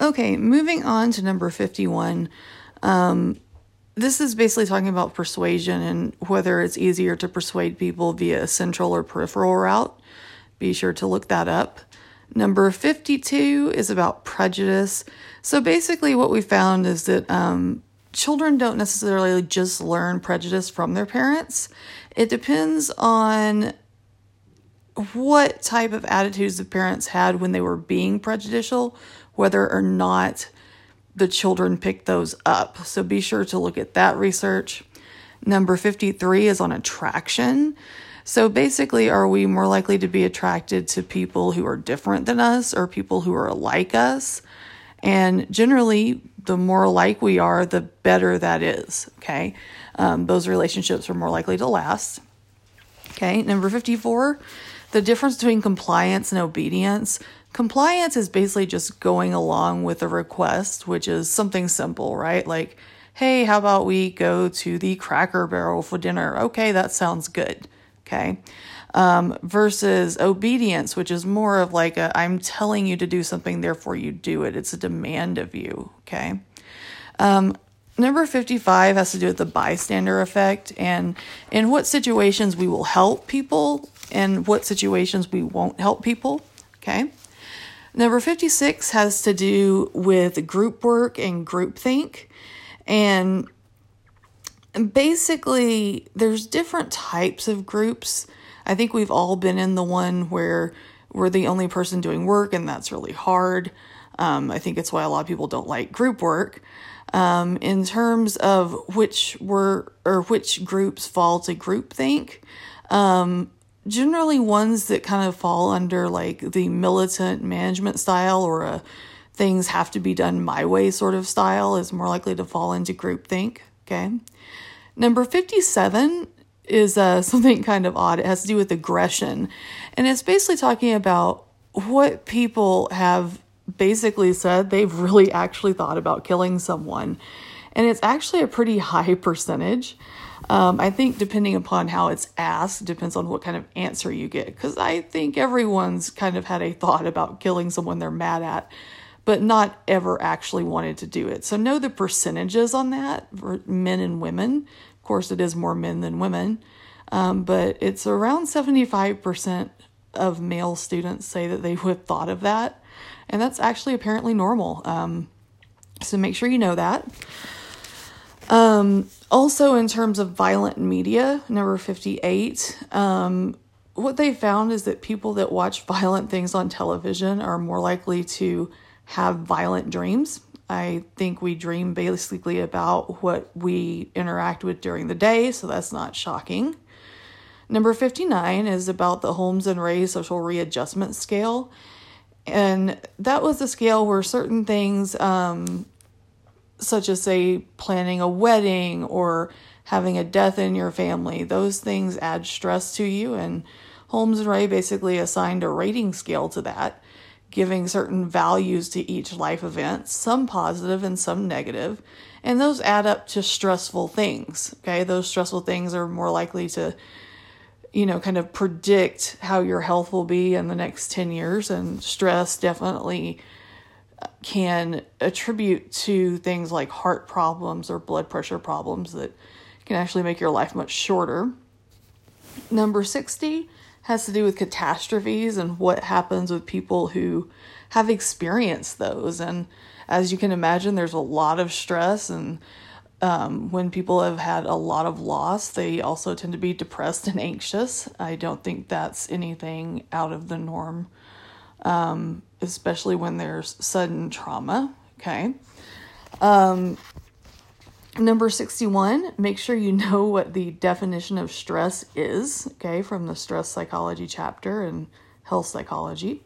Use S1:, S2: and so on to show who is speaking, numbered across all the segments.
S1: Okay, moving on to number 51. Um, this is basically talking about persuasion and whether it's easier to persuade people via a central or peripheral route. Be sure to look that up. Number 52 is about prejudice. So basically, what we found is that um, children don't necessarily just learn prejudice from their parents, it depends on what type of attitudes the parents had when they were being prejudicial, whether or not the children picked those up. So be sure to look at that research. Number 53 is on attraction. So basically, are we more likely to be attracted to people who are different than us or people who are like us? And generally, the more alike we are, the better that is. Okay. Um, those relationships are more likely to last. Okay. Number 54, the difference between compliance and obedience. Compliance is basically just going along with a request, which is something simple, right? Like, hey, how about we go to the cracker barrel for dinner? Okay, that sounds good okay? Um, versus obedience, which is more of like I'm telling you to do something, therefore you do it. It's a demand of you, okay? Um, number 55 has to do with the bystander effect and in what situations we will help people and what situations we won't help people, okay? Number 56 has to do with group work and groupthink. And basically, there's different types of groups. I think we've all been in the one where we're the only person doing work, and that's really hard. Um, I think it's why a lot of people don't like group work. Um, in terms of which were or which groups fall to groupthink, um, generally ones that kind of fall under like the militant management style or a things have to be done my way sort of style is more likely to fall into groupthink. Okay. Number 57 is uh, something kind of odd. It has to do with aggression. And it's basically talking about what people have basically said they've really actually thought about killing someone. And it's actually a pretty high percentage. Um, I think depending upon how it's asked, depends on what kind of answer you get. Because I think everyone's kind of had a thought about killing someone they're mad at, but not ever actually wanted to do it. So know the percentages on that for men and women Of course, it is more men than women, um, but it's around 75% of male students say that they would have thought of that. And that's actually apparently normal. Um, so make sure you know that. Um, also, in terms of violent media, number 58, um, what they found is that people that watch violent things on television are more likely to have violent dreams. I think we dream basically about what we interact with during the day, so that's not shocking. Number 59 is about the Holmes and Rahe social readjustment scale. And that was a scale where certain things, um, such as, say, planning a wedding or having a death in your family, those things add stress to you. And Holmes and Rahe basically assigned a rating scale to that giving certain values to each life event, some positive and some negative, and those add up to stressful things. Okay, those stressful things are more likely to, you know, kind of predict how your health will be in the next 10 years, and stress definitely can attribute to things like heart problems or blood pressure problems that can actually make your life much shorter. Number 60 has to do with catastrophes and what happens with people who have experienced those. And as you can imagine, there's a lot of stress. And um, when people have had a lot of loss, they also tend to be depressed and anxious. I don't think that's anything out of the norm, um, especially when there's sudden trauma. Okay. Um, Number 61, make sure you know what the definition of stress is, okay, from the stress psychology chapter and health psychology.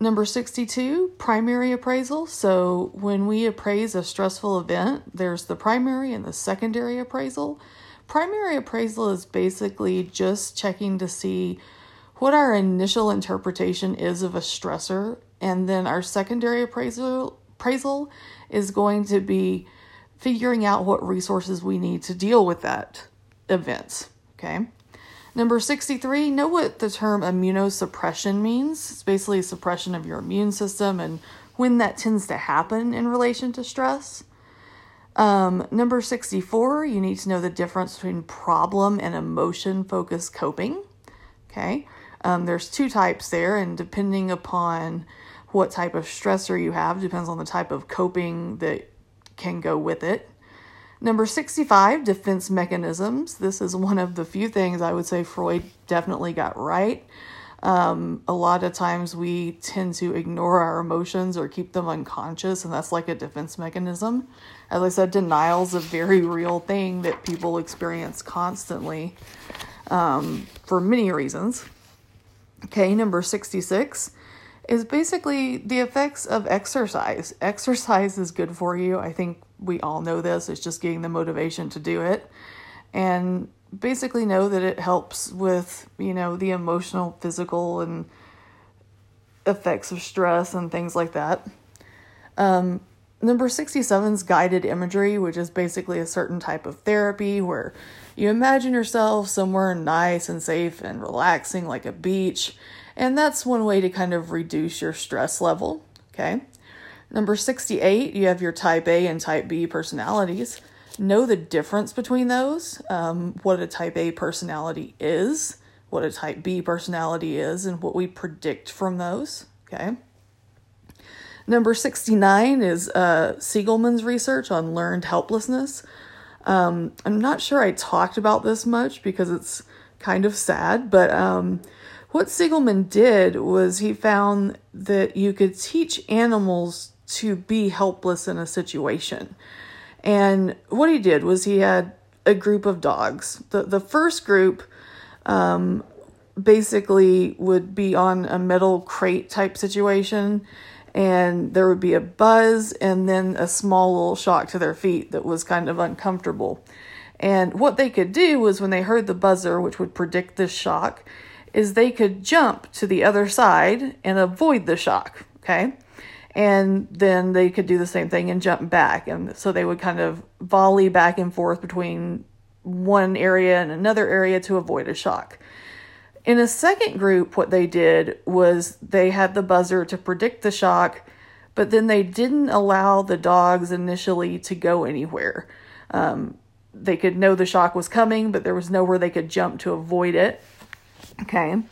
S1: Number 62, primary appraisal. So, when we appraise a stressful event, there's the primary and the secondary appraisal. Primary appraisal is basically just checking to see what our initial interpretation is of a stressor, and then our secondary appraisal, appraisal is going to be figuring out what resources we need to deal with that event. Okay. Number 63, know what the term immunosuppression means. It's basically suppression of your immune system and when that tends to happen in relation to stress. Um, number 64, you need to know the difference between problem and emotion focused coping. Okay, um, there's two types there, and depending upon what type of stressor you have, depends on the type of coping that can go with it. Number 65, defense mechanisms. This is one of the few things I would say Freud definitely got right. Um, a lot of times we tend to ignore our emotions or keep them unconscious, and that's like a defense mechanism. As I said, denial is a very real thing that people experience constantly um, for many reasons. Okay, number 66 is basically the effects of exercise. Exercise is good for you. I think we all know this. It's just getting the motivation to do it. And basically know that it helps with, you know, the emotional, physical, and effects of stress and things like that. Um, number 67 is guided imagery, which is basically a certain type of therapy where you imagine yourself somewhere nice and safe and relaxing, like a beach. And that's one way to kind of reduce your stress level. Okay. Number 68, you have your type A and type B personalities know the difference between those, um, what a type A personality is, what a type B personality is, and what we predict from those. Okay. Number 69 is uh, Seligman's research on learned helplessness. Um, I'm not sure I talked about this much because it's kind of sad, but um, what Seligman did was he found that you could teach animals to be helpless in a situation. And what he did was he had a group of dogs. The the first group um, basically would be on a metal crate type situation and there would be a buzz and then a small little shock to their feet that was kind of uncomfortable. And what they could do was when they heard the buzzer, which would predict this shock, is they could jump to the other side and avoid the shock. Okay and then they could do the same thing and jump back and so they would kind of volley back and forth between one area and another area to avoid a shock in a second group what they did was they had the buzzer to predict the shock but then they didn't allow the dogs initially to go anywhere. Um, they could know the shock was coming but there was nowhere they could jump to avoid it. Okay.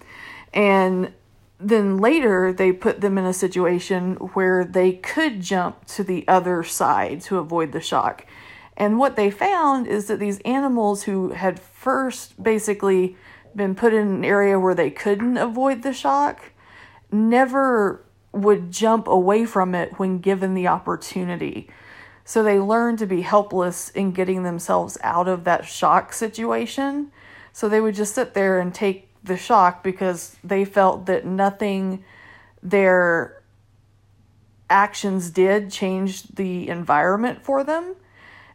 S1: And then later they put them in a situation where they could jump to the other side to avoid the shock. And what they found is that these animals who had first basically been put in an area where they couldn't avoid the shock never would jump away from it when given the opportunity. So they learned to be helpless in getting themselves out of that shock situation. So they would just sit there and take the shock because they felt that nothing their actions did change the environment for them.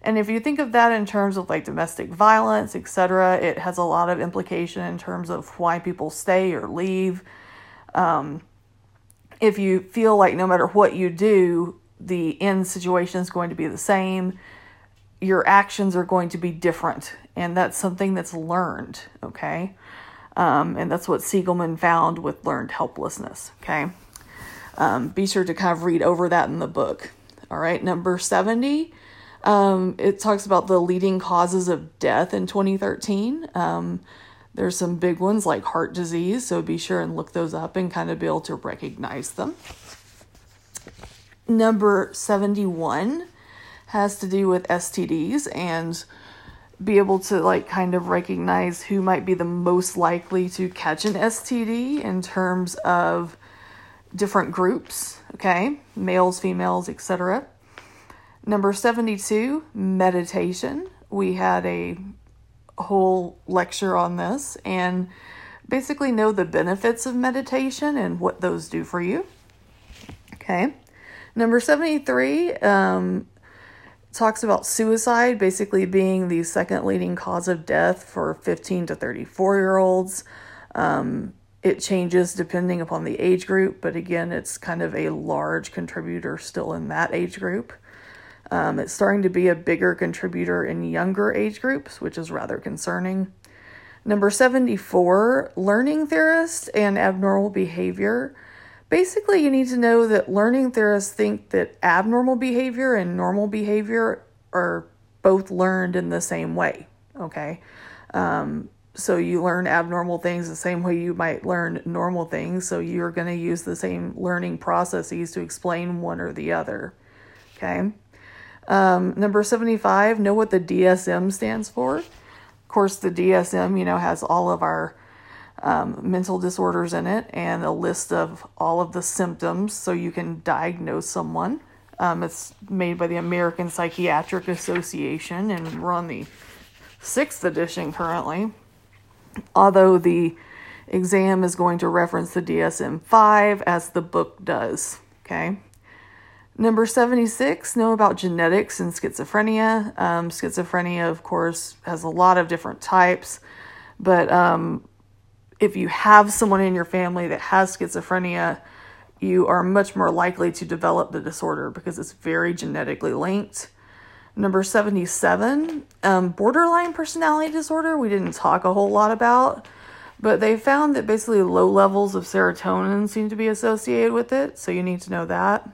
S1: And if you think of that in terms of like domestic violence, etc., it has a lot of implication in terms of why people stay or leave. Um, if you feel like no matter what you do, the end situation is going to be the same, your actions are going to be different. And that's something that's learned, okay? Um, and that's what Seligman found with learned helplessness. Okay. Um, be sure to kind of read over that in the book. All right. Number 70, um, it talks about the leading causes of death in 2013. Um, there's some big ones like heart disease, so be sure and look those up and kind of be able to recognize them. Number 71 has to do with STDs and be able to like kind of recognize who might be the most likely to catch an STD in terms of different groups, okay? Males, females, etc. Number 72, meditation. We had a whole lecture on this and basically know the benefits of meditation and what those do for you. Okay. Number 73, um, talks about suicide basically being the second leading cause of death for 15 to 34 year olds. Um, it changes depending upon the age group, but again, it's kind of a large contributor still in that age group. Um, it's starting to be a bigger contributor in younger age groups, which is rather concerning. Number 74, learning theorists and abnormal behavior. Basically, you need to know that learning theorists think that abnormal behavior and normal behavior are both learned in the same way. Okay. Um, so you learn abnormal things the same way you might learn normal things. So you're going to use the same learning processes to explain one or the other. Okay. Um, number 75, know what the DSM stands for. Of course, the DSM, you know, has all of our um, mental disorders in it and a list of all of the symptoms so you can diagnose someone. Um, it's made by the American Psychiatric Association and we're on the sixth edition currently. Although the exam is going to reference the DSM 5 as the book does. Okay. Number 76, know about genetics and schizophrenia. Um, schizophrenia, of course, has a lot of different types, but um, if you have someone in your family that has schizophrenia, you are much more likely to develop the disorder because it's very genetically linked. Number 77, um, borderline personality disorder, we didn't talk a whole lot about, but they found that basically low levels of serotonin seem to be associated with it, so you need to know that.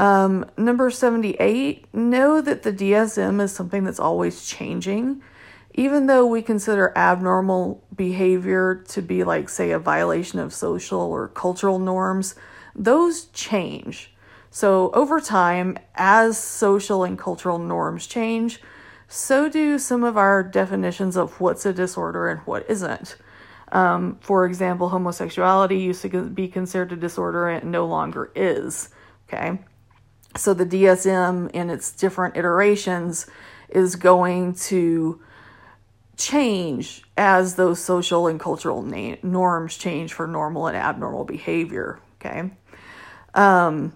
S1: Um, number 78, know that the DSM is something that's always changing. Even though we consider abnormal behavior to be like, say, a violation of social or cultural norms, those change. So, over time, as social and cultural norms change, so do some of our definitions of what's a disorder and what isn't. Um, for example, homosexuality used to be considered a disorder and no longer is. Okay. So the DSM in its different iterations is going to change as those social and cultural na- norms change for normal and abnormal behavior. Okay. Um,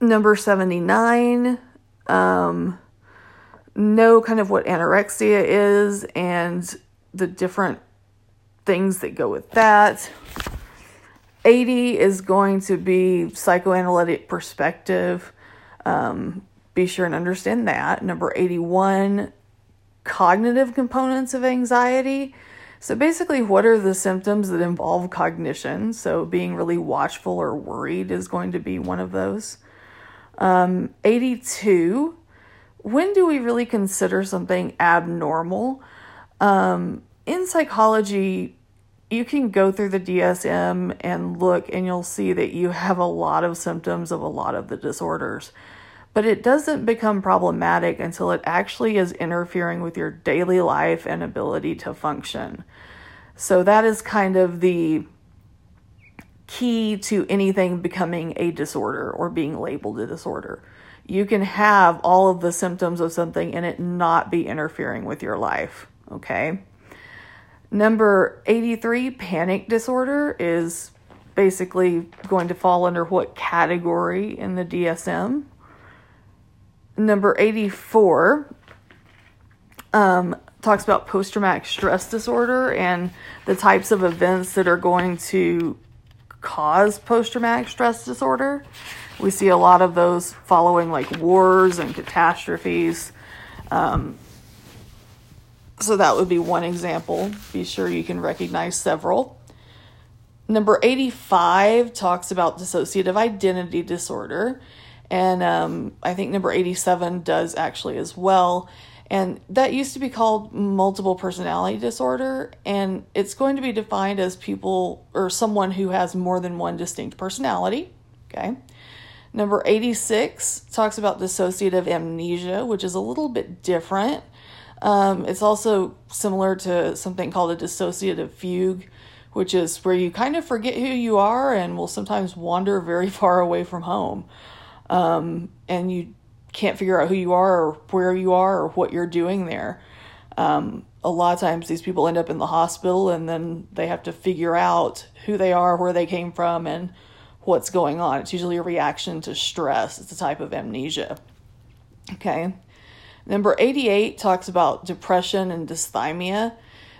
S1: Number 79, um, know kind of what anorexia is and the different things that go with that. 80 is going to be psychoanalytic perspective. Um, be sure and understand that. Number 81, cognitive components of anxiety. So, basically, what are the symptoms that involve cognition? So, being really watchful or worried is going to be one of those. Um, 82, when do we really consider something abnormal? Um, in psychology, you can go through the DSM and look, and you'll see that you have a lot of symptoms of a lot of the disorders. But it doesn't become problematic until it actually is interfering with your daily life and ability to function. So, that is kind of the key to anything becoming a disorder or being labeled a disorder. You can have all of the symptoms of something and it not be interfering with your life, okay? Number 83, panic disorder, is basically going to fall under what category in the DSM? Number 84 um, talks about post traumatic stress disorder and the types of events that are going to cause post traumatic stress disorder. We see a lot of those following like wars and catastrophes. Um, so that would be one example. Be sure you can recognize several. Number 85 talks about dissociative identity disorder. And um, I think number 87 does actually as well. And that used to be called multiple personality disorder. And it's going to be defined as people or someone who has more than one distinct personality. Okay. Number 86 talks about dissociative amnesia, which is a little bit different. Um, it's also similar to something called a dissociative fugue, which is where you kind of forget who you are and will sometimes wander very far away from home. Um, and you can't figure out who you are or where you are or what you're doing there. Um, a lot of times these people end up in the hospital and then they have to figure out who they are, where they came from, and what's going on. It's usually a reaction to stress, it's a type of amnesia. Okay. Number 88 talks about depression and dysthymia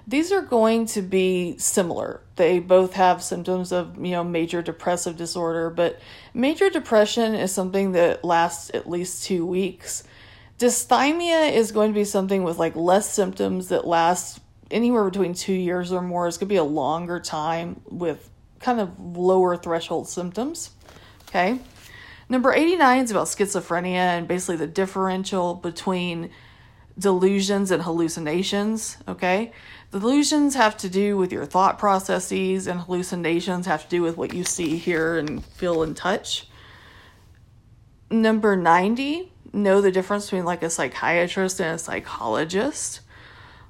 S1: these are going to be similar. They both have symptoms of, you know, major depressive disorder, but major depression is something that lasts at least 2 weeks. Dysthymia is going to be something with like less symptoms that lasts anywhere between two years or more. It's going to be a longer time with kind of lower threshold symptoms. Okay. Number 89 is about schizophrenia and basically the differential between delusions and hallucinations. Okay. Delusions have to do with your thought processes, and hallucinations have to do with what you see, hear, and feel and touch. Number 90, know the difference between like a psychiatrist and a psychologist.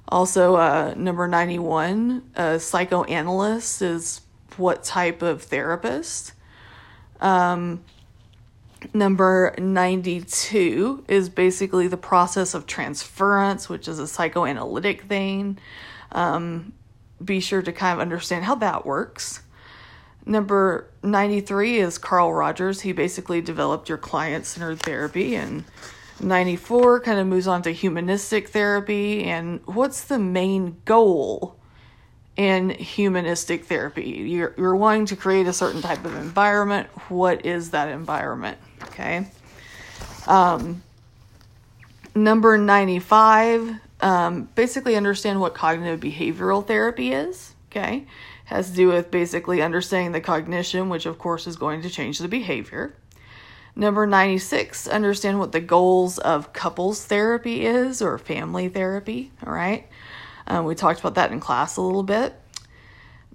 S1: Also, uh, number 91, a psychoanalyst is what type of therapist. Um, number 92 is basically the process of transference, which is a psychoanalytic thing. Um, be sure to kind of understand how that works. Number 93 is Carl Rogers. He basically developed your client centered therapy and 94 kind of moves on to humanistic therapy and what's the main goal in humanistic therapy you're, you're wanting to create a certain type of environment what is that environment okay um, number 95 um, basically understand what cognitive behavioral therapy is okay has to do with basically understanding the cognition which of course is going to change the behavior Number 96, understand what the goals of couples therapy is or family therapy. All right. Um, we talked about that in class a little bit.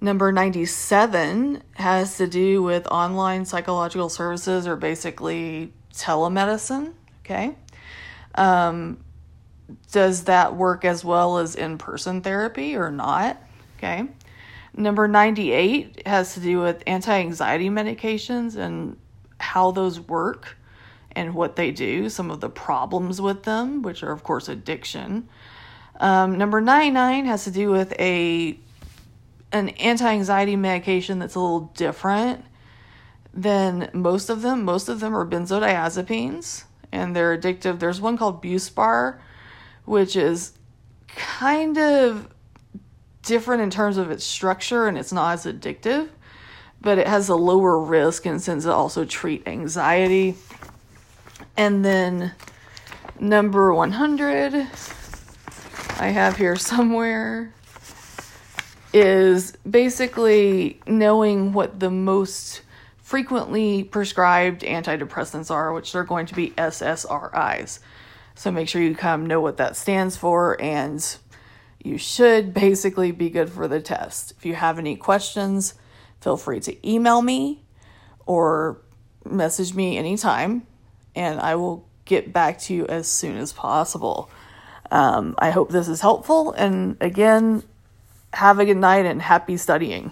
S1: Number 97 has to do with online psychological services or basically telemedicine. Okay. Um, does that work as well as in person therapy or not? Okay. Number 98 has to do with anti anxiety medications and how those work and what they do, some of the problems with them, which are, of course, addiction. Um, number 99 has to do with a an anti-anxiety medication that's a little different than most of them. Most of them are benzodiazepines and they're addictive. There's one called Buspar, which is kind of different in terms of its structure and it's not as addictive but it has a lower risk and since it also treat anxiety. And then number 100 I have here somewhere is basically knowing what the most frequently prescribed antidepressants are, which are going to be SSRIs. So make sure you kind of know what that stands for, and you should basically be good for the test. If you have any questions, feel free to email me or message me anytime, and I will get back to you as soon as possible. Um, I hope this is helpful, and again, have a good night and happy studying.